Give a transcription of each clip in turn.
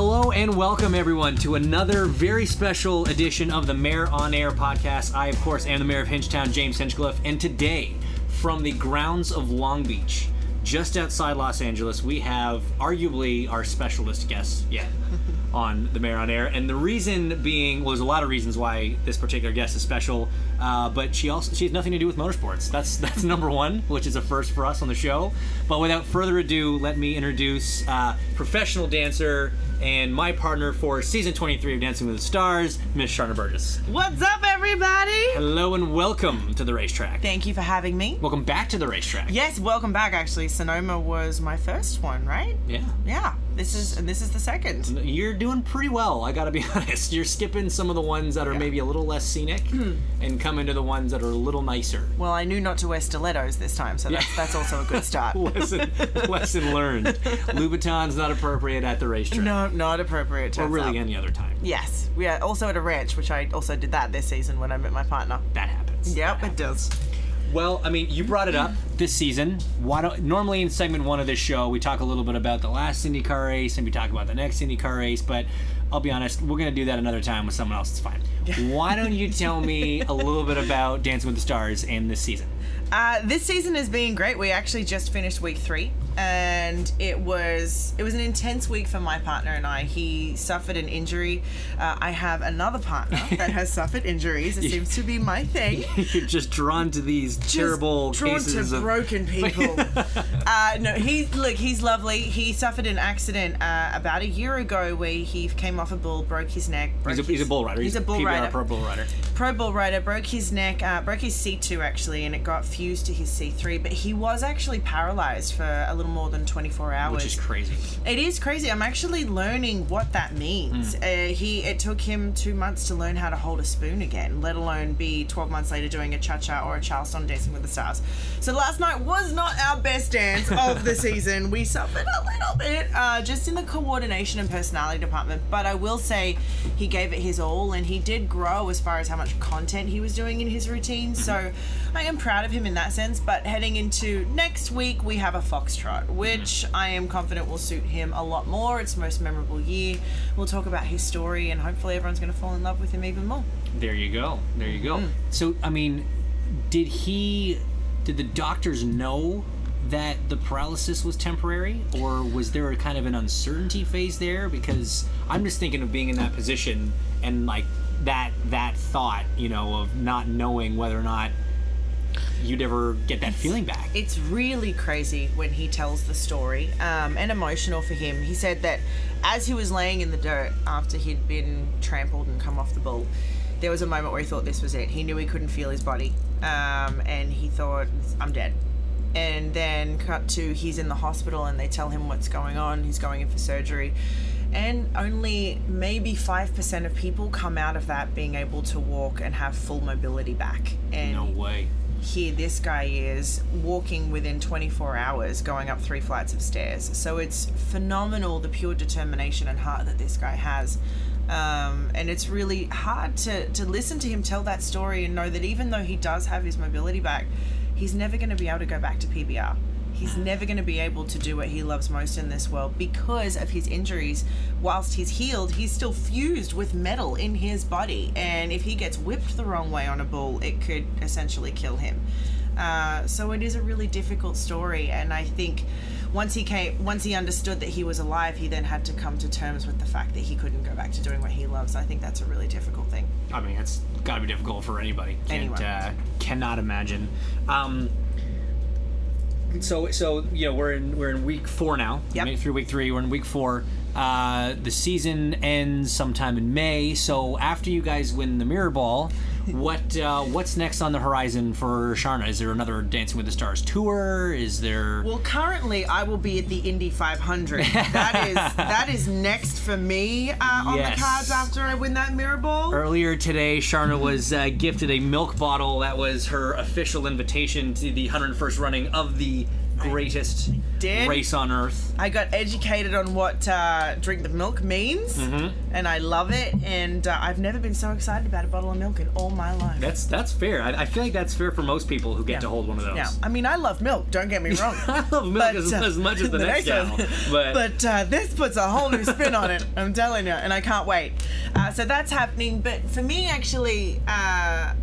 Hello and welcome everyone to another very special edition of the Mayor on Air podcast. I, of course, am the Mayor of Hinchtown, James Hinchcliffe, and today, from the grounds of Long Beach, just outside Los Angeles, we have arguably our specialist guest yet on the Mayor on Air. And the reason being, well, there's a lot of reasons why this particular guest is special, uh, but she also she has nothing to do with motorsports. That's that's number one, which is a first for us on the show. But without further ado, let me introduce uh, professional dancer and my partner for season 23 of Dancing with the Stars, Miss Sharna Burgess. What's up, everybody? Hello and welcome to the racetrack. Thank you for having me. Welcome back to the racetrack. Yes, welcome back. Actually, Sonoma was my first one, right? Yeah. Yeah. This is and this is the second. You're doing pretty well, I gotta be honest. You're skipping some of the ones that are maybe a little less scenic hmm. and coming to the ones that are a little nicer. Well, I knew not to wear stilettos this time, so that's that's also a good start. lesson, lesson learned. Louboutin's not appropriate at the racetrack. no, not appropriate. Or really any other time. Yes, we are also at a ranch, which I also did that this season when I met my partner. That happens. Yep, That it does. Well, I mean, you brought it up this season. Why don't normally in segment one of this show we talk a little bit about the last IndyCar race and we talk about the next IndyCar race, but I'll be honest, we're gonna do that another time with someone else. It's fine. Why don't you tell me a little bit about Dancing with the Stars and this season? Uh, this season has been great. We actually just finished week three, and it was it was an intense week for my partner and I. He suffered an injury. Uh, I have another partner that has suffered injuries. It seems to be my thing. You're just drawn to these Just terrible drawn cases to of broken people. uh, no, he look, he's lovely. He suffered an accident uh, about a year ago where he came off a bull, broke his neck. Broke He's a, he's a bull rider. He's a bull PBR rider. pro bull rider. Pro bull rider broke his neck, uh, broke his C2 actually, and it got fused to his C3. But he was actually paralyzed for a little more than 24 hours. Which is crazy. It is crazy. I'm actually learning what that means. Hmm. Uh, he it took him two months to learn how to hold a spoon again, let alone be 12 months later doing a cha cha or a Charleston Dancing with the Stars. So last night was not our best dance of the season. We suffered a little bit, uh, just in the coordination and personality department. But I will say, he gave it his all, and he did grow as far as how much content he was doing in his routine. So I am proud of him in that sense. But heading into next week, we have a foxtrot, which I am confident will suit him a lot more. It's most memorable year. We'll talk about his story, and hopefully, everyone's going to fall in love with him even more. There you go. There you go. Mm. So, I mean, did he? Did the doctors know that the paralysis was temporary, or was there a kind of an uncertainty phase there? Because I'm just thinking of being in that position and like that that thought, you know, of not knowing whether or not you'd ever get that feeling back. It's really crazy when he tells the story um, and emotional for him. He said that as he was laying in the dirt after he'd been trampled and come off the bull, there was a moment where he thought this was it. He knew he couldn't feel his body um, and he thought, I'm dead. And then cut to he's in the hospital and they tell him what's going on. He's going in for surgery. And only maybe 5% of people come out of that being able to walk and have full mobility back. And no way. here this guy is walking within 24 hours going up three flights of stairs so it's phenomenal the pure determination and heart that this guy has um, and it's really hard to, to listen to him tell that story and know that even though he does have his mobility back he's never going to be able to go back to pbr he's never going to be able to do what he loves most in this world because of his injuries. Whilst he's healed he's still fused with metal in his body and if he gets whipped the wrong way on a bull it could essentially kill him. Uh, so it is a really difficult story and i think once he came once he understood that he was alive he then had to come to terms with the fact that he couldn't go back to doing what he loves i think that's a really difficult thing I mean, it's got to be difficult for anybody. Can't, Anyone. Uh, cannot imagine. Um, so, so you know, we're in we're in week four now. Yep. Through week three. We're in week four. Uh, the season ends sometime in May. So after you guys win the Mirror Ball, what uh, what's next on the horizon for Sharna? Is there another Dancing with the Stars tour? Is there? Well, currently I will be at the Indy 500. that is that is next for me uh, on Yes. the cards after I win that mirror ball. Earlier today, Sharna was uh, gifted a milk bottle that was her official invitation to the 101st running of the greatest did. race on earth. I got educated on what uh, drink the milk means, Mm-hmm. and I love it. And uh, I've never been so excited about a bottle of milk in all my life. That's that's fair. I, I feel like that's fair for most people who get Yeah. to hold one of those. yeah, I mean, I love milk. Don't get me wrong. I love milk But, as, uh, as much as the, next gal, but, but uh, this puts a whole new spin on it. I'm telling you, and I can't wait. Uh, so that's happening. But for me, actually, uh,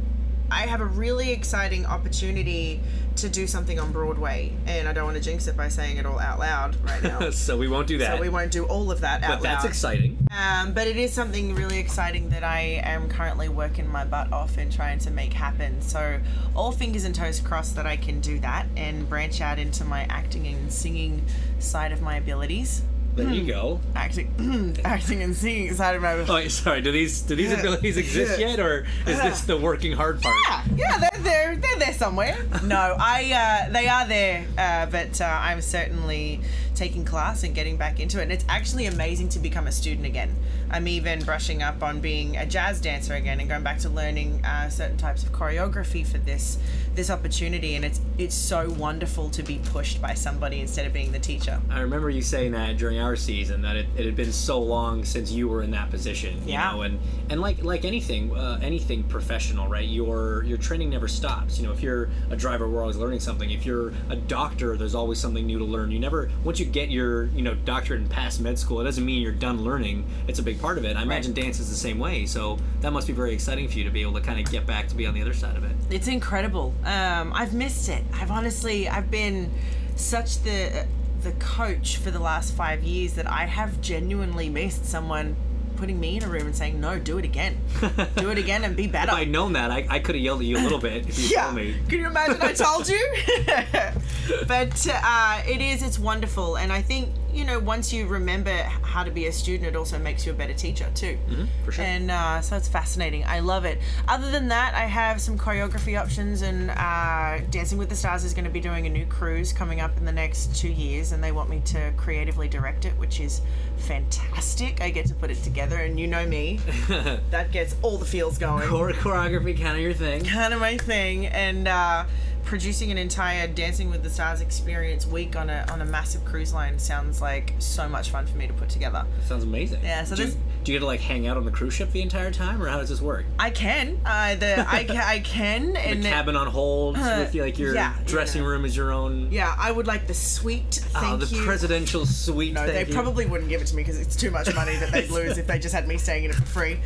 I have a really exciting opportunity to do something on Broadway, and I don't want to jinx it by saying it all out loud right now. so we won't do that. so we won't do all of that out but that's loud. exciting. Um, but it is something really exciting that I am currently working my butt off and trying to make happen. So, all fingers and toes crossed that I can do that and branch out into my acting and singing side of my abilities. There Hmm. you go. Acting, acting and singing side of my Oh, wait, sorry. Do these do these abilities exist yet, or is this the working hard part? Yeah, yeah, they're there. They're there somewhere. No, I. Uh, they are there, uh, but uh, I'm certainly taking class and getting back into it. And it's actually amazing to become a student again. I'm even brushing up on being a jazz dancer again and going back to learning uh, certain types of choreography for this this opportunity. And it's it's so wonderful to be pushed by somebody instead of being the teacher. I remember you saying that during our season that it, it had been so long since you were in that position. You Yeah. know, and and like like anything uh, anything professional, right? Your your training never stops. You know, if you're a driver, we're always learning something. If you're a doctor, there's always something new to learn. You never once you get your you know doctorate and pass med school, it doesn't mean you're done learning. It's a big part of it. I imagine dance is the same way. So that must be very exciting for you to be able to kind of get back to be on the other side of it. It's incredible. Um, I've missed it. I've honestly, I've been such the the coach for the last five years that I have genuinely missed someone putting me in a room and saying, "No, do it again, do it again, and be better." If I'd known that, I, I could have yelled at you a little bit if you yeah. told me. Can you imagine? I told you. but uh, it is. It's wonderful, and I think you know once you remember how to be a student, it also makes you a better teacher too. Mm-hmm, for sure. And uh, so it's fascinating. I love it. Other than that, I have some choreography options, and uh, Dancing with the Stars is going to be doing a new cruise coming up in the next two years, and they want me to creatively direct it, which is fantastic. I get to put it together, and you know me, that gets all the feels going Chore- choreography, kind of your thing. kind of my thing and uh, producing an entire dancing with the stars experience week on a on a massive cruise line sounds like so much fun for me to put together Sounds amazing. Yeah, so do, you, do you get to like hang out on the cruise ship the entire time, or how does this work? i can uh, the I, ca- I can The and cabin on hold Uh, with like your yeah, dressing yeah. room is your own. yeah i would like the suite thank oh, the you presidential suite. no, they you. probably wouldn't give it to me because it's too much money that they'd lose if they just had me staying in it for free.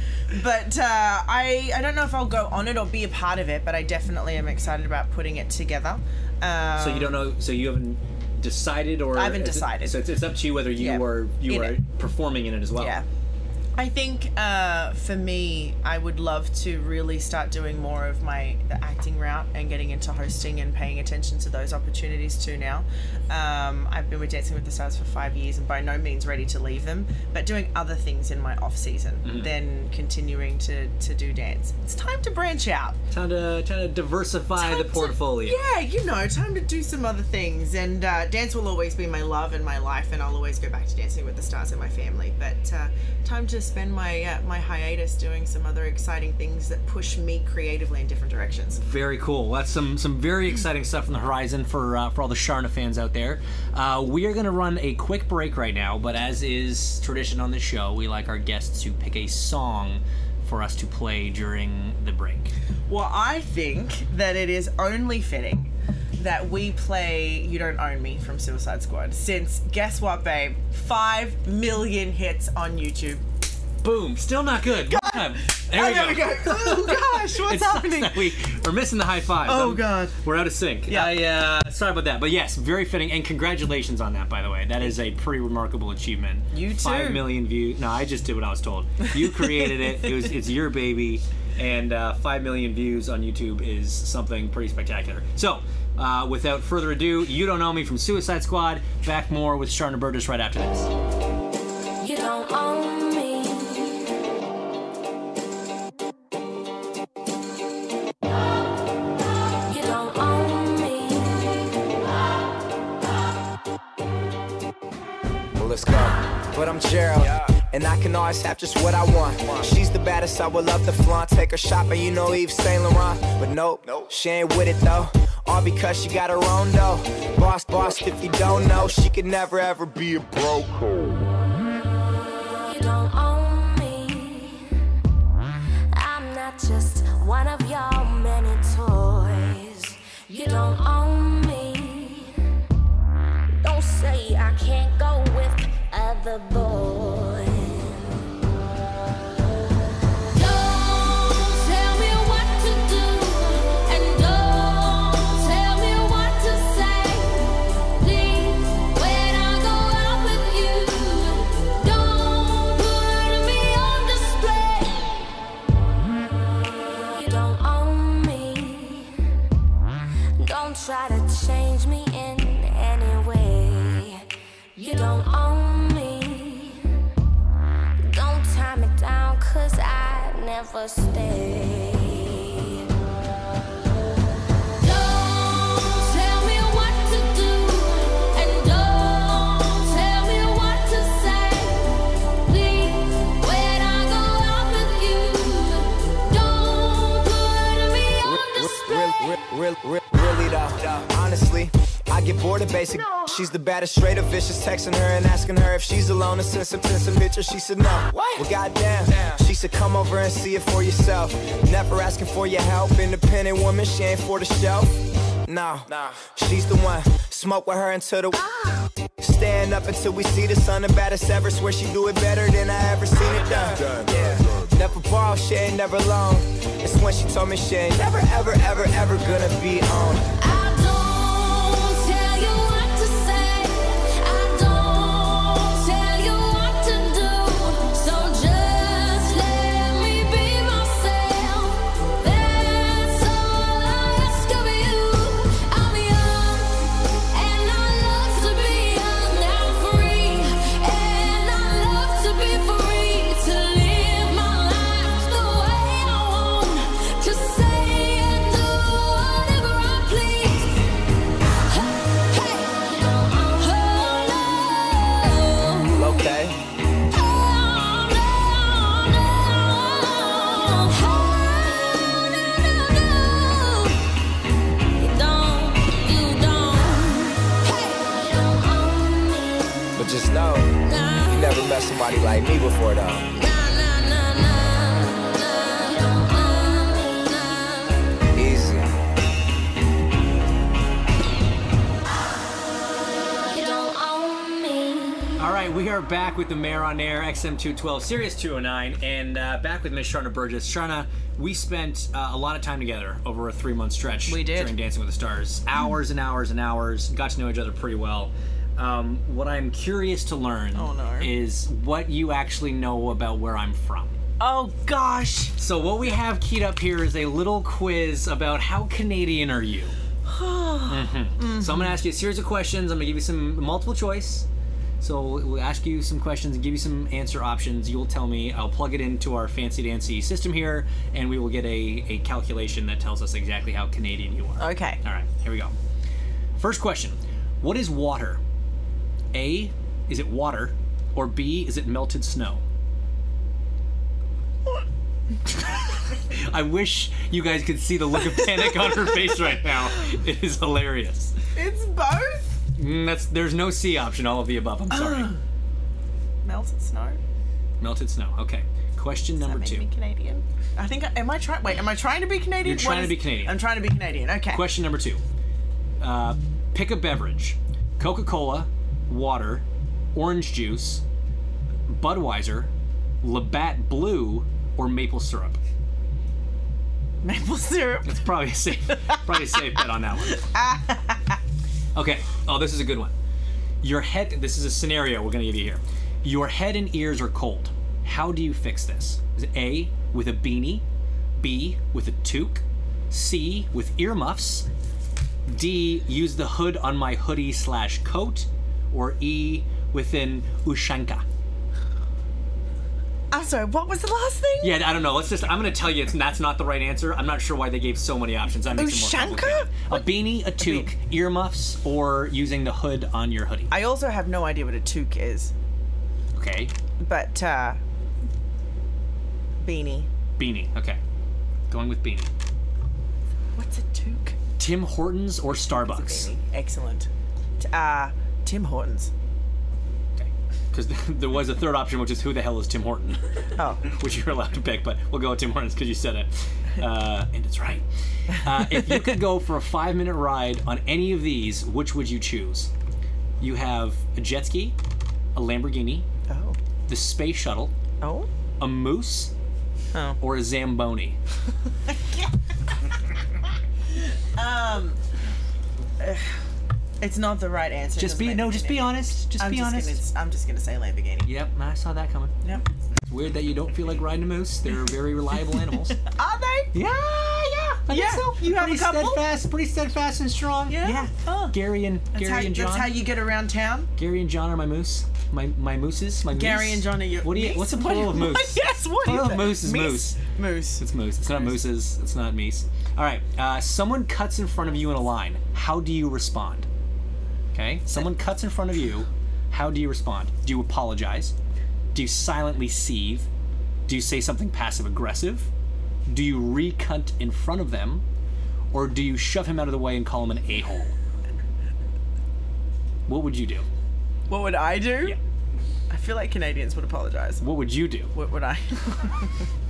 But uh, I, I don't know if I'll go on it or be a part of it, but I definitely am excited about putting it together. Um, So you don't know. So you haven't decided, or I haven't is it- decided. so it's, it's up to you whether you Yeah. are you are it. performing in it as well. Yeah. I think uh, for me, I would love to really start doing more of my the acting route and getting into hosting and paying attention to those opportunities too. Now, um, I've been with Dancing with the Stars for five years and by no means ready to leave them, but doing other things in my off season than continuing to to do dance. It's time to branch out. Time to trying to diversify Time the to- portfolio. yeah, you know, time to do some other things. And uh, dance will always be my love and my life, and I'll always go back to Dancing with the Stars and my family. But uh, time to spend my uh, my hiatus doing some other exciting things that push me creatively in different directions. Very cool. That's some some very exciting stuff on the horizon for uh, for all the Sharna fans out there. Uh, we are going to run a quick break right now, but as is tradition on the show, we like our guests to pick a song for us to play during the break. Well, I think that it is only fitting that we play You Don't Own Me from Suicide Squad, since guess what, babe? Five million hits on YouTube. Boom! Still not good. One time. There Oh, we go. go. Oh gosh, what's happening? we are missing the high fives. Oh, I'm- God. we're out of sync. Yeah. I, uh, sorry about that, but yes, very fitting, and congratulations on that. By the way, that is a pretty remarkable achievement. You Five too. million views. No, I just did what I was told. You created it. It was. It's your baby, and uh, five million views on YouTube is something pretty spectacular. So. Uh, without further ado, you don't know me from Suicide Squad. Back more with Sharna Burgess right after this. I'm Gerald, and I can always have just what I want. She's the baddest, I would love to flaunt. Take her shopping, you know Yves Saint Laurent. But nope, she ain't with it though. All because she got her own though. Boss, boss, if you don't know, she could never ever be a broke. You don't own me. I'm not just one of your many toys. You don't own me. Don't say I can't go with other boys. Straight up vicious. Texting her and asking her if she's alone and send some send some pictures. She said no. What? Well, goddamn. She said come over and see it for yourself. Never asking for your help. Independent woman, she ain't for the show. No, she's the one. Smoke with her until the. Stand up until we see the sun. The baddest ever. Swear she do it better than I ever seen it done. Yeah. Never ball, she ain't never alone. It's when she told me she ain't never, ever, ever, ever gonna be on. I never like me before, though. Easy. All right, we are back with the Mayor on Air XM212 Sirius 209, and uh, back with Miss Sharna Burgess. Sharna, we spent uh, a lot of time together over a three month stretch. We did. during Dancing with the Stars, hours and hours and hours. Got to know each other pretty well. Um, what I'm curious to learn Oh, no. is what you actually know about where I'm from. Oh gosh. So what we have keyed up here is a little quiz about how Canadian are you. Mhm. So I'm gonna ask you a series of questions. I'm gonna give you some multiple choice. So we'll ask you some questions and give you some answer options. You'll tell me. I'll plug it into our fancy dancy system here, and we will get a, a calculation that tells us exactly how Canadian you are. Okay. All right, here we go. First question: What is water? A, is it water, or B, is it melted snow? I wish you guys could see the look of panic on her face right now. It is hilarious. It's both. Mm, that's there's no C option. All of the above. I'm sorry. Melted snow. Melted snow. Okay. Question Does that number make two. me Canadian? I think. I, am I trying? Wait, am I trying to be Canadian? You're trying to be Canadian. I'm trying to be Canadian. Okay. Question number two. Uh, pick a beverage: Coca-Cola, water, orange juice, Budweiser, Labatt Blue, or maple syrup. Maple syrup. It's probably a safe, probably a safe bet on that one. Okay. Oh, this is a good one. Your head. This is a scenario we're gonna give you here. Your head and ears are cold. How do you fix this? Is it A with a beanie, B with a toque, C with earmuffs, D use the hood on my hoodie slash coat, or E within ushanka. I'm sorry. What was the last thing? Yeah, I don't know. Let's just. I'm gonna tell you, it's that's not the right answer. I'm not sure why they gave so many options. That makes it more Ushanka? A beanie, a toque, earmuffs, or using the hood on your hoodie. I also have no idea what a toque is, Okay, but uh, beanie. beanie. Okay, going with beanie. What's a toque? Tim Hortons or Starbucks? Excellent. Uh, Tim Hortons. Okay. Because there was a third option, which is who the hell is Tim Horton, Oh, which you're allowed to pick, but we'll go with Tim Hortons because you said it, uh, and it's right. Uh, if you could go for a five-minute ride on any of these, which would you choose? You have a jet ski, a Lamborghini, oh, the space shuttle, oh, a moose, oh. or a zamboni. Um, ugh, it's not the right answer. Just be no, just be honest. Just I'm be just honest. Gonna, I'm just gonna say Lamborghini. Yep, I saw that coming. Yep. It's weird that you don't feel like riding a moose. They're very reliable animals. Are they? Yeah, yeah. I Yeah, so. you have a couple? steadfast, pretty steadfast and strong. Yeah? Oh. Gary and That's, Gary how, and that's how you get around town. Gary and John are my moose. My my mooses. My Gary moose. and John are your. What do you? Meese? What's the What do plural of you- moose? yes. What Plural of moose is moose. Moose. It's moose. It's not mooses. It's not meese. All right. Uh, someone cuts in front of you in a line. How do you respond? Okay. Someone cuts in front of you. How do you respond? Do you apologize? Do you silently seethe? Do you say something passive aggressive? Do you recut in front of them? Or do you shove him out of the way and call him an a hole? What would you do? What would I do? Yeah. I feel like Canadians would apologize. What would you do? What would I?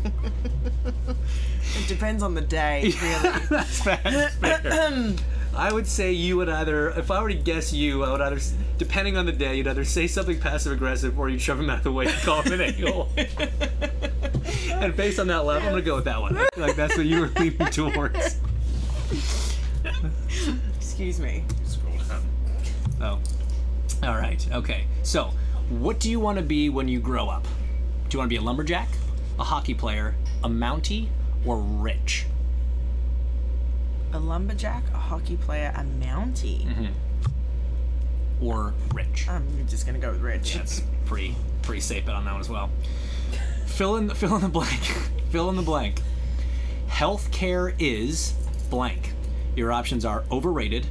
it depends on the day, really. That's fair. That's fair. I would say you would either, if I were to guess you, I would either, depending on the day, you'd either say something passive aggressive or you'd shove him out of the way and call him an angle. and based on that level, I'm gonna go with that one. Like that's what you were leaning towards. Excuse me. Oh. All right. Okay. So, what do you want to be when you grow up? Do you want to be a lumberjack, a hockey player, a mountie, or rich? A lumberjack, a hockey player, a mountie. Mm-hmm. Or rich? I'm just gonna go with Rich. That's pretty pretty safe bet on that one as well. Fill in fill in the blank. fill in the blank. Healthcare is blank. Your options are overrated,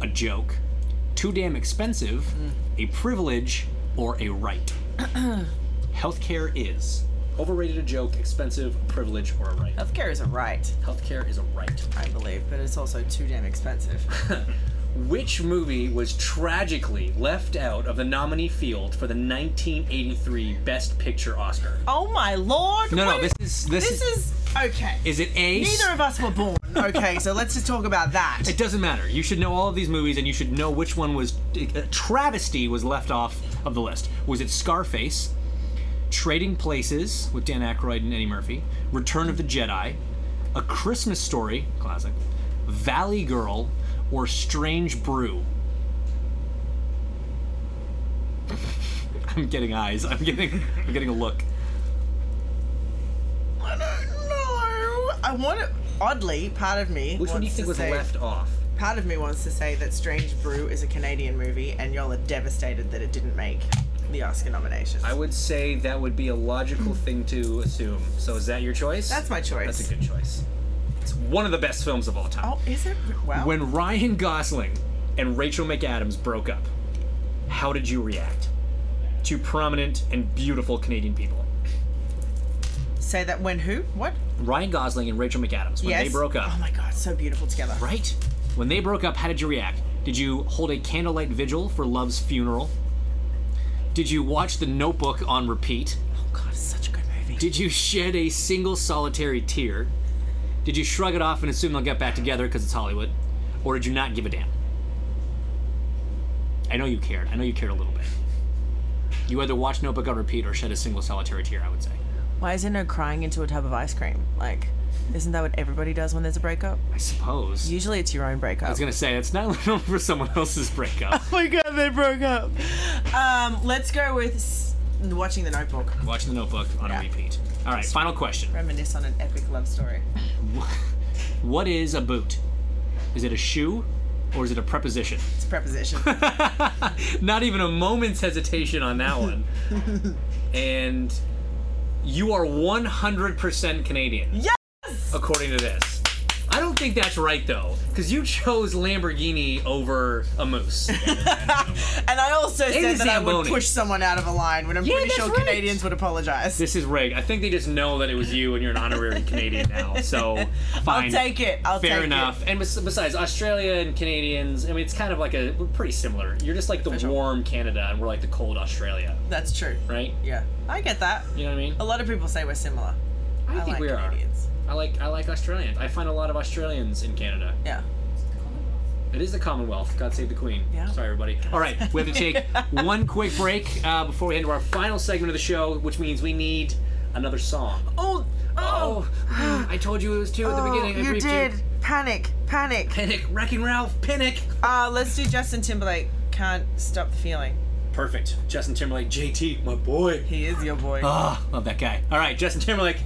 a joke, too damn expensive, mm. a privilege, or a right. Healthcare is overrated, a joke, expensive, a privilege, or a right. Healthcare is a right, Healthcare is a right. I believe, but it's also too damn expensive. Which movie was tragically left out of the nominee field for the 1983 Best Picture Oscar? oh my lord! No, no, what this is this, This is okay. Is it A? Neither of us were born. Okay, so let's just talk about that. It doesn't matter. You should know all of these movies, and you should know which one was a travesty was left off of the list. Was it Scarface, Trading Places with Dan Aykroyd and Eddie Murphy, Return of the Jedi, A Christmas Story, classic, Valley Girl, or Strange Brew? I'm getting eyes. I'm getting. I'm getting a look. I don't know. I want to. Oddly, part of me. Which one do you think to was say, left off? Part of me wants to say that Strange Brew is a Canadian movie, and y'all are devastated that it didn't make the Oscar nominations. I would say that would be a logical hmm. thing to assume. So is that your choice? That's my choice. That's a good choice. It's one of the best films of all time. Oh, is it? Well, When Ryan Gosling and Rachel McAdams broke up, how did you react? To prominent and beautiful Canadian people. say that when who? What? Ryan Gosling and Rachel McAdams, when yes. they broke up, Oh my god, so beautiful together. right? When they broke up, how did you react? Did you hold a candlelight vigil for Love's funeral? Did you watch The Notebook on repeat? Oh god, it's such a good movie. Did you shed a single solitary tear? Did you shrug it off and assume they'll get back together because it's Hollywood? Or did you not give a damn? I know you cared. I know you cared a little bit. You either watched Notebook on repeat or shed a single solitary tear, I would say. Why is there no crying into a tub of ice cream? Like, isn't that what everybody does when there's a breakup? I suppose. Usually it's your own breakup. I was gonna say, it's not for someone else's breakup. oh my god, they broke up. Um, let's go with s- watching the Notebook. Watching the Notebook on Yeah. a repeat. All right, final question. Reminisce on an epic love story. What is a boot? Is it a shoe or is it a preposition? It's a preposition. Not even a moment's hesitation on that one. and you are 100% Canadian, yes! According to this. I don't think that's right though, because you chose Lamborghini over a moose. And I also said that I would Zamboni. push someone out of a line when I'm Yeah, pretty that's sure right. Canadians would apologize. This is rigged. I think they just know that it was you and you're an honorary Canadian now. So fine. I'll take it. I'll Fair take it. Fair enough. And bes- besides, Australia and Canadians, I mean, it's kind of like a we're pretty similar. You're just like the sure. warm Canada, and we're like the cold Australia, That's true. right? Yeah, I get that. You know what I mean? A lot of people say we're similar. I, think like we are. Canadians. I like I like Australians. I find a lot of Australians in Canada. Yeah. It is the Commonwealth. God save the Queen. Yeah. Sorry, everybody. All right, we have to take one quick break uh, before we head to our final segment of the show, which means we need another song. Oh, Oh, I told you it was two at the beginning. I you briefed did. Panic, panic. Panic, Wrecking Ralph, Panic. Uh, let's do Justin Timberlake. Can't stop the feeling. Perfect. Justin Timberlake, JT, my boy. He is your boy. Ah, love that guy. All right, Justin Timberlake.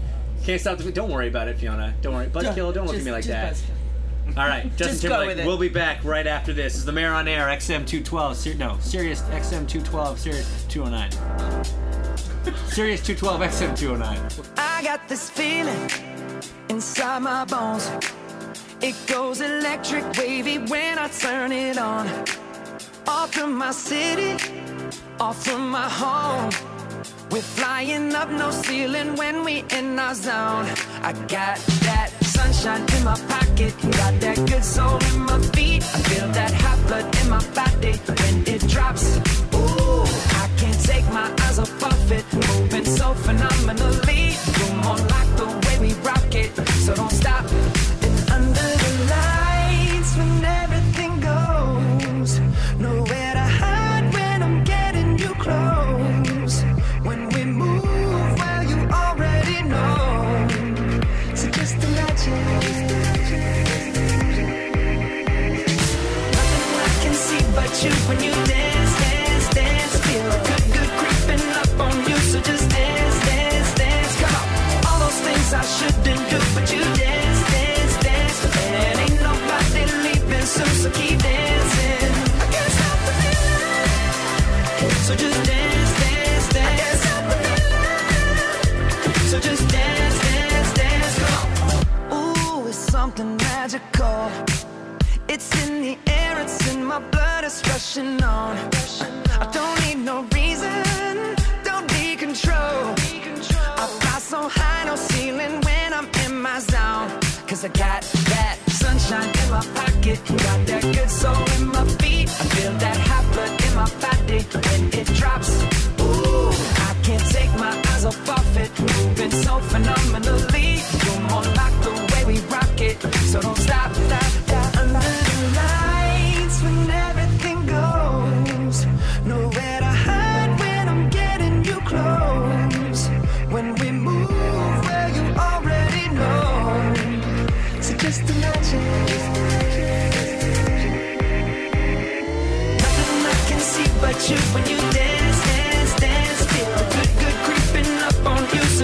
Can't stop the. Don't worry about it, Fiona. Don't worry. Buzzkill, don't look at me like that. buzzkill. All right, Justin Just go Timberlake. with it. We'll be back right after this. This is the Mayor on Air XM212. Ser- no, Sirius XM212, Sirius 209. Sirius 212, XM209. I got this feeling inside my bones. It goes electric wavy when I turn it on. Off from my city, off from my home. We're flying up no ceiling when we in our zone. I got that sunshine in my pocket, got that good soul in my feet. I feel that hot blood in my body when it drops. Ooh, I can't take my eyes off of it, moving so phenomenally. You're more like the way we rock it, so don't stop.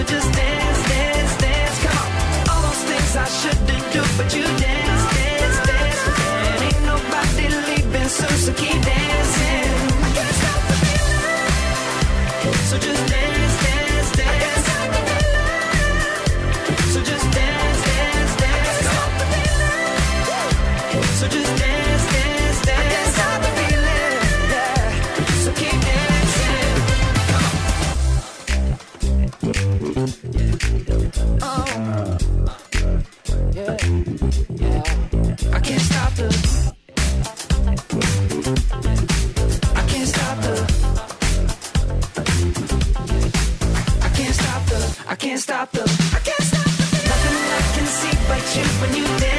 Just dance, when you dance,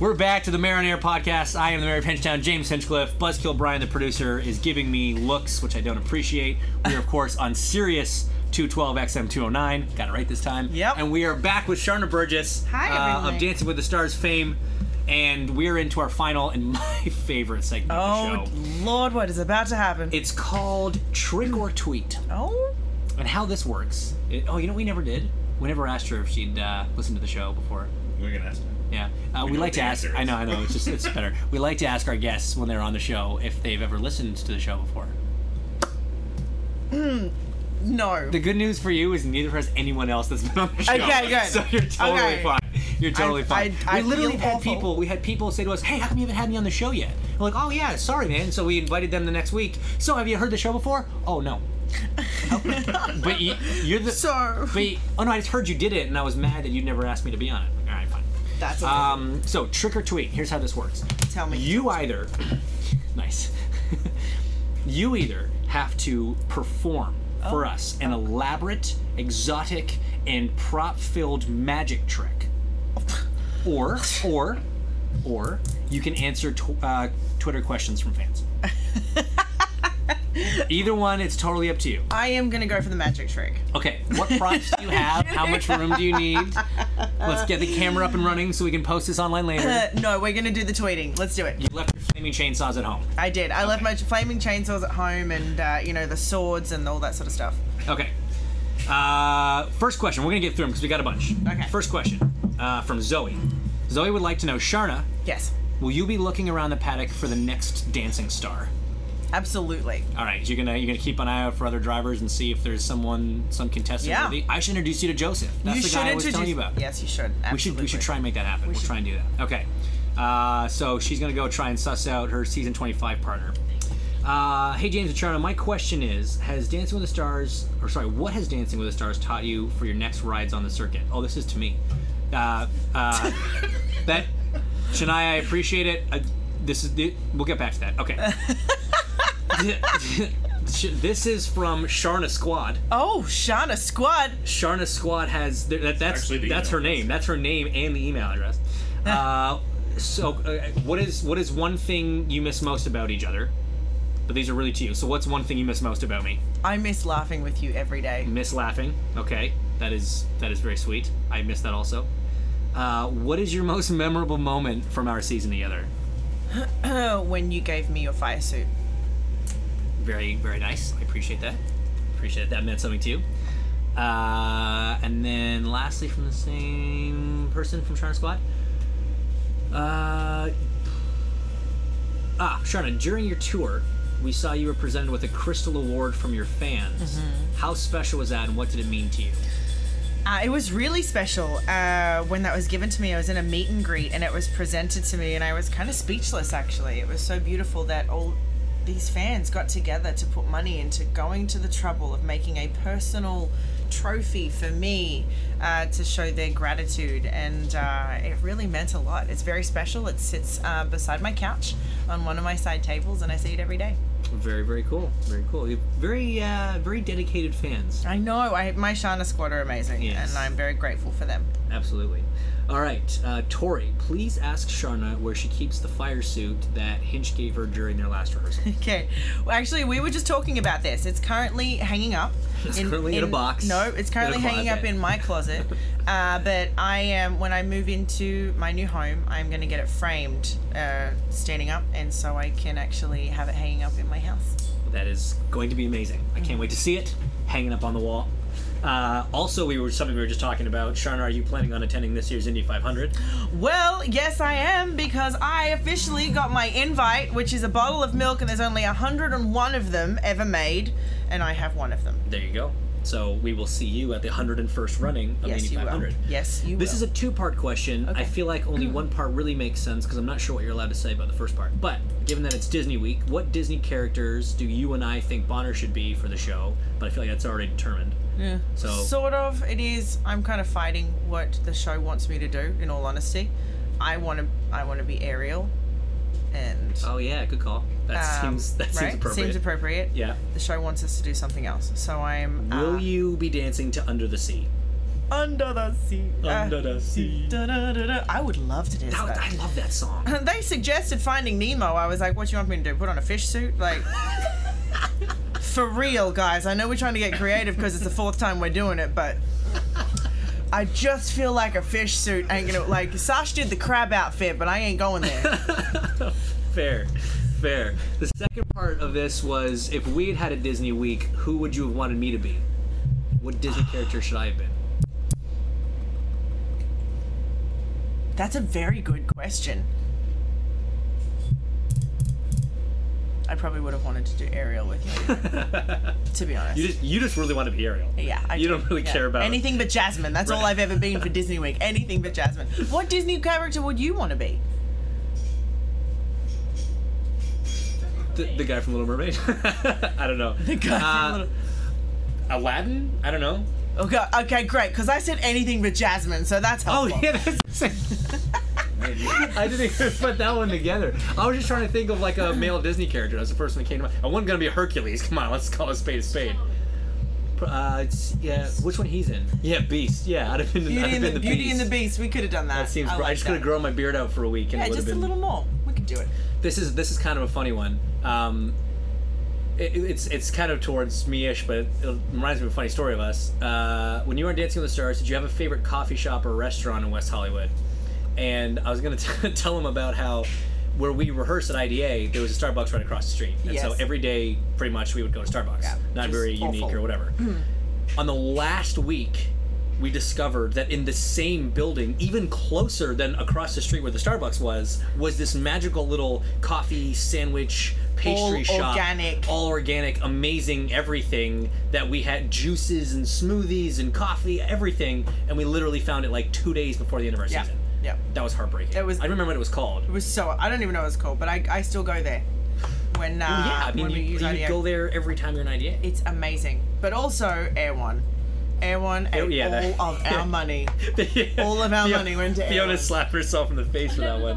We're back to the Mayor on Air podcast. I am the Mayor of Hinchtown, James Hinchcliffe. Buzzkill Brian, the producer, is giving me looks, which I don't appreciate. We are, of course, on Sirius 212 XM 209. Got it right this time. Yep. And we are back with Sharna Burgess Hi, uh, of Dancing with the Stars fame. And we're into our final and my favorite segment of Oh, the show. Lord, what is about to happen? It's called Trick or Tweet. oh, And how this works. It, oh, you know we never did? We never asked her if she'd uh, listened to the show before. We're gonna ask him. Yeah, uh, we, know like to ask. answer I know, I know. It's just it's better. We like to ask our guests when they're on the show if they've ever listened to the show before. no. The good news for you is neither has anyone else that's been on the show. Okay, good. So you're totally Okay. fine. You're totally I- fine. I- I we literally feel had awful. people. We had people say to us, "Hey, how come you haven't had me on the show yet?" We're like, "Oh yeah, sorry, man." So we invited them the next week. So have you heard the show before? Oh no. but you, you're the. Sorry. But you- oh no, I just heard you did it, and I was mad that you never asked me to be on it. All right, fine. That's okay. Um, so trick or tweet. Here's how this works. Tell me. You either nice. you either have to perform for Oh. us an elaborate, exotic, and prop-filled magic trick, or or or you can answer tw- uh, Twitter questions from fans. Either one, it's totally up to you. I am gonna go for the magic trick. Okay, what props do you have? How much room do you need? Let's get the camera up and running so we can post this online later. Uh, no, we're gonna do the tweeting. Let's do it. You left your flaming chainsaws at home. I did. I left my flaming chainsaws at home, and uh, you know the swords and all that sort of stuff. Okay. Uh, first question. We're gonna get through them because we got a bunch. Okay. First question uh, from Zoe. Zoe would like to know, Sharna, Yes, will you be looking around the paddock for the next dancing star? Absolutely. All right, you're gonna you're gonna keep an eye out for other drivers and see if there's someone some contestant. Yeah. worthy. I should introduce you to Joseph. That's you the should guy I was telling you about. Yes, you should. Absolutely. We should we should try and make that happen. We will try and do that. Okay. Uh, so she's gonna go try and suss out her season 25 partner. Uh, hey James and Sharna, my question is: Has Dancing with the Stars, or sorry, what has Dancing with the Stars taught you for your next rides on the circuit? Oh, this is to me. Uh, uh, that Shania, I appreciate it. Uh, this is the, we'll get back to that. Okay. this is from Sharna Squad. Oh, Sharna Squad. Sharna Squad has that, that's that's her name. That's her name and the email address. uh, so, uh, what is what is one thing you miss most about each other? But these are really to you. So, what's one thing you miss most about me? I miss laughing with you every day. Miss laughing. Okay, that is that is very sweet. I miss that also. Uh, what is your most memorable moment from our season together? when you gave me your fire suit. Very very nice. I appreciate that. Appreciate that, that meant something to you. Uh, and then lastly, from the same person from Sharna Squad. Uh, ah, Sharna, during your tour, we saw you were presented with a Crystal Award from your fans. How special was that, and what did it mean to you? Uh, it was really special uh, when that was given to me. I was in a meet and greet and it was presented to me, and I was kind of speechless actually. It was so beautiful that all these fans got together to put money into going to the trouble of making a personal trophy for me uh, to show their gratitude, and uh, it really meant a lot. It's very special. It sits uh, beside my couch on one of my side tables, and I see it every day. Very, very cool. Very cool. Very, uh, very dedicated fans. I know. I, my Sharna squad are amazing, Yes. and I'm very grateful for them. Absolutely. All right, uh, Tori, please ask Sharna where she keeps the fire suit that Hinch gave her during their last rehearsal. Okay. Well, actually, we were just talking about this. It's currently hanging up. It's currently in a box. No, it's currently hanging up in my closet. uh, but I am when I move into my new home, I'm going to get it framed, uh, standing up, and so I can actually have it hanging up in my house. That is going to be amazing. I can't wait to see it hanging up on the wall. Uh, also, we were something we were just talking about. Sharna, are you planning on attending this year's Indy 500? Well, yes, I am because I officially got my invite, which is a bottle of milk, and there's only 101 of them ever made, and I have one of them. There you go. So we will see you at the 101st running of Yes, Indy you will. 500. Yes, you This will. is a two-part question. I feel like only one part really makes sense because I'm not sure what you're allowed to say about the first part. But given that it's Disney Week, what Disney characters do you and I think Bonner should be for the show? But I feel like that's already determined. Yeah. So Sort of. It is. I'm kind of fighting what the show wants me to do. In all honesty, I want to. I want to be Ariel, and oh yeah, good call. That um, seems that right? seems appropriate. Seems appropriate. yeah. The show wants us to do something else, so I'm. Will uh, you be dancing to Under the Sea? under the sea? Under the sea. Da-da-da-da. I would love to dance That- that. I love that song. they suggested Finding Nemo. I was like, "What do you want me to do? Put on a fish suit?" Like, for real, guys. I know we're trying to get creative because it's the fourth time we're doing it, but I just feel like a fish suit ain't gonna like. Sash did the crab outfit, but I ain't going there. Fair, fair. The second part of this was if we had had a Disney week, who would you have wanted me to be? What Disney character should I have been? That's a very good question. I probably would have wanted to do Ariel with you, to be honest. You just you just really want to be Ariel. Yeah, I you do. don't really Yeah. care about anything but Jasmine. That's all I've ever been for Disney Week. Anything but Jasmine. What Disney character would you want to be? The, the guy from Little Mermaid. I don't know. The guy Uh, from Little. Aladdin. I don't know. Okay, okay, great. Because I said anything but Jasmine, so that's helpful. Oh helpful. yeah, that's the. I didn't even put that one together. I was just trying to think of like a male Disney character. That's the first one that came to mind. I wasn't gonna be a Hercules. Come on, let's call a spade a spade. Uh, it's, yeah, which one he's in? Yeah, Beast. Yeah, I'd have been. I'd have and the, been the Beauty Beast. and the Beast. We could have done that. That seems. I, I, just could have that. grown my beard out for a week, and Yeah, it would just have a little more. We could do it. This is this is kind of a funny one. Um, it, it's it's kind of towards me-ish, but it reminds me of a funny story of us. Uh, when you were on Dancing with the Stars, did you have a favorite coffee shop or restaurant in West Hollywood? And I was gonna t- tell him about how where we rehearsed at IDA, there was a Starbucks right across the street, and so every day, pretty much, we would go to Starbucks. Yeah, Not very unique or whatever. on the last week we discovered that in the same building even closer than across the street where the starbucks was was this magical little coffee sandwich pastry All shop organic. all organic amazing everything that we had juices and smoothies and coffee everything and we literally found it like two days before the end of our Yeah. season Yeah. that was heartbreaking It was- i remember what it was called It was so. I don't even know what it's called, but I, I still go there. When uh, yeah i mean when you, we use you go there every time you're in idea. It's amazing, but also Erewhon. Air One ate Oh, yeah, that- all of our money. All of our Fiona- money went to Fiona Airline. slapped herself in the face for that one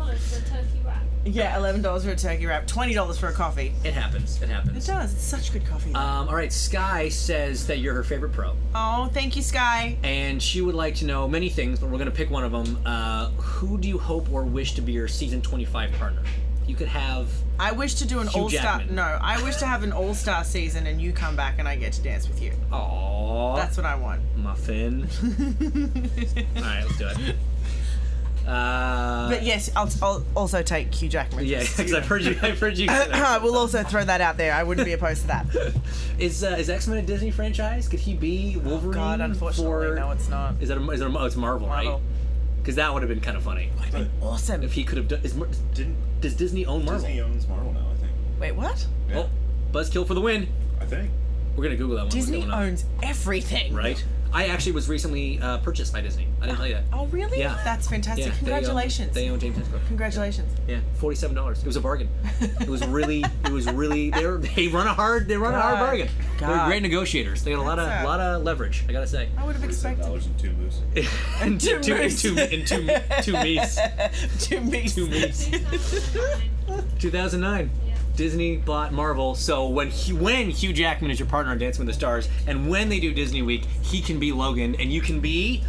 $11 for a turkey wrap. Yeah, eleven dollars for a turkey wrap, twenty dollars for a coffee. it happens it happens. It does. It's such good coffee. Um, all right, Sky says that you're her favorite pro, oh, thank you, Sky. and she would like to know many things, but we're going to pick one of them. Uh, who do you hope or wish to be your season 25 partner? You could have. I wish to do an Hugh all star. Jackman. No, I wish to have an all star season, and you come back and I get to dance with you. Aww. That's what I want. muffin. all right, let's do it. Uh, But yes, I'll, I'll also take Hugh Jackman. yeah, because you I've heard you. I've heard you. say we'll also throw that out there. I wouldn't be opposed to that. is uh, is X Men a Disney franchise? Could he be Wolverine? God, unfortunately, for, no, it's not. Is that a, is it a, oh, it's Marvel, Marvel. right? Because that would have been kind of funny Awesome. if he could have done. Is, Didn't does Disney own Marvel? Disney owns Marvel now? I think. Wait, what? Yeah, Oh, Buzzkill for the win. I think. We're gonna Google that one. Disney owns everything. right? I actually was recently uh, purchased by Disney. I didn't tell you that. Oh, really? Yeah. That's fantastic. Yeah, they own- Congratulations. They own, James Hinchcliffe. Congratulations. Yeah, forty-seven dollars. It was a bargain. It was really, it was really. They are they run a hard, they run a hard God. bargain. They're great negotiators. They got a lot of, a- lot of leverage. I gotta say. I would have expected dollars and two moose. and two two, and moose. two, and two, two me's. two me's. Two me's. 2009. Yeah. Disney bought Marvel, so when he, when Hugh Jackman is your partner on Dancing with the Stars, and when they do Disney Week, he can be Logan, and you can be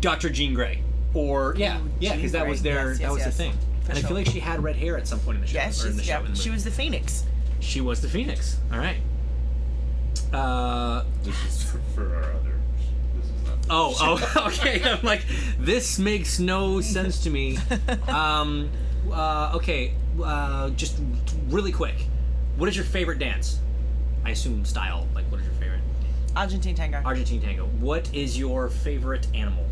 Dr. Jean Grey, or yeah, Ooh, yeah, because that was their Yes, that yes, was yes. the thing. For and I feel like she had red hair at some point in the show. Yeah, or in she's, the show. yeah, in the she was the Phoenix. She was the Phoenix. All right. Uh, This is for, for our other. This is not. oh, oh, okay. I'm like, this makes no sense to me. Um, uh, okay, uh, just really quick. What is your favorite dance? I assume style. Like, what is your favorite? Argentine Tango. Argentine Tango. What is your favorite animal?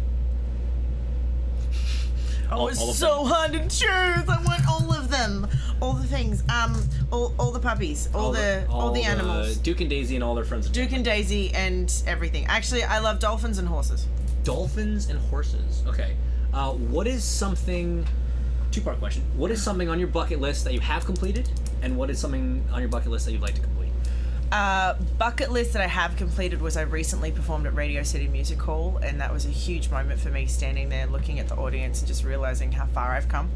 oh, all- it's all so hard to choose. I want all of them. All the things. Um, all, all the puppies. All, the all, the animals. Duke and Daisy and all their friends. Duke and Daisy and everything. Actually, I love dolphins and horses. Dolphins and horses. Okay. Uh, what is something? Two part question. What is something on your bucket list that you have completed, and what is something on your bucket list that you'd like to complete? Uh, bucket list that I have completed was I recently performed at Radio City Music Hall, and that was a huge moment for me standing there looking at the audience and just realizing how far I've come.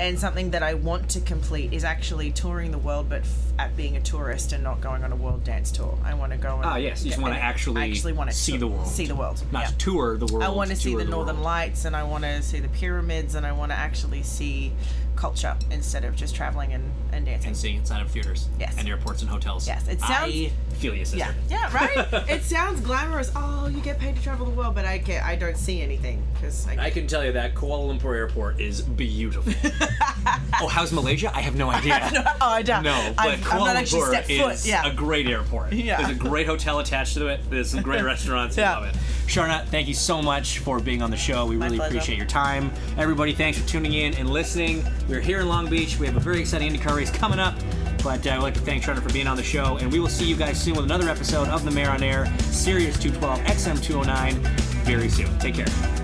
And something that I want to complete is actually touring the world, but f- at being a tourist and not going on a world dance tour. I want to go. And Ah, yes, you just wanna actually actually want to see the world. See the world. Not yeah. tour the world. I want to see tour the Northern world. Lights, and I want to see the pyramids, and I want to actually see culture instead of just traveling and, and dancing. and seeing inside of theaters. Yes. And airports and hotels. Yes, it sounds- I feel you, sister. Yeah, yeah, right. it sounds glamorous. Oh, you get paid to travel the world, but I get, I don't see anything because I, I can tell you that Kuala Lumpur Airport is beautiful. oh, how's Malaysia? I have no idea. oh, I don't. No, but I've, Kuala I've not actually Lumpur foot. is Yeah. a great airport. Yeah. There's a great hotel attached to it. There's some great restaurants. Yeah. I love it. Sharna, thank you so much for being on the show. We really pleasure. appreciate your time. Everybody, thanks for tuning in and listening. We're here in Long Beach. We have a very exciting IndyCar race coming up. But uh, I'd like to thank Sharna for being on the show. And we will see you guys soon with another episode of The Mayor on Air, Sirius 212 XM209 very soon. Take care.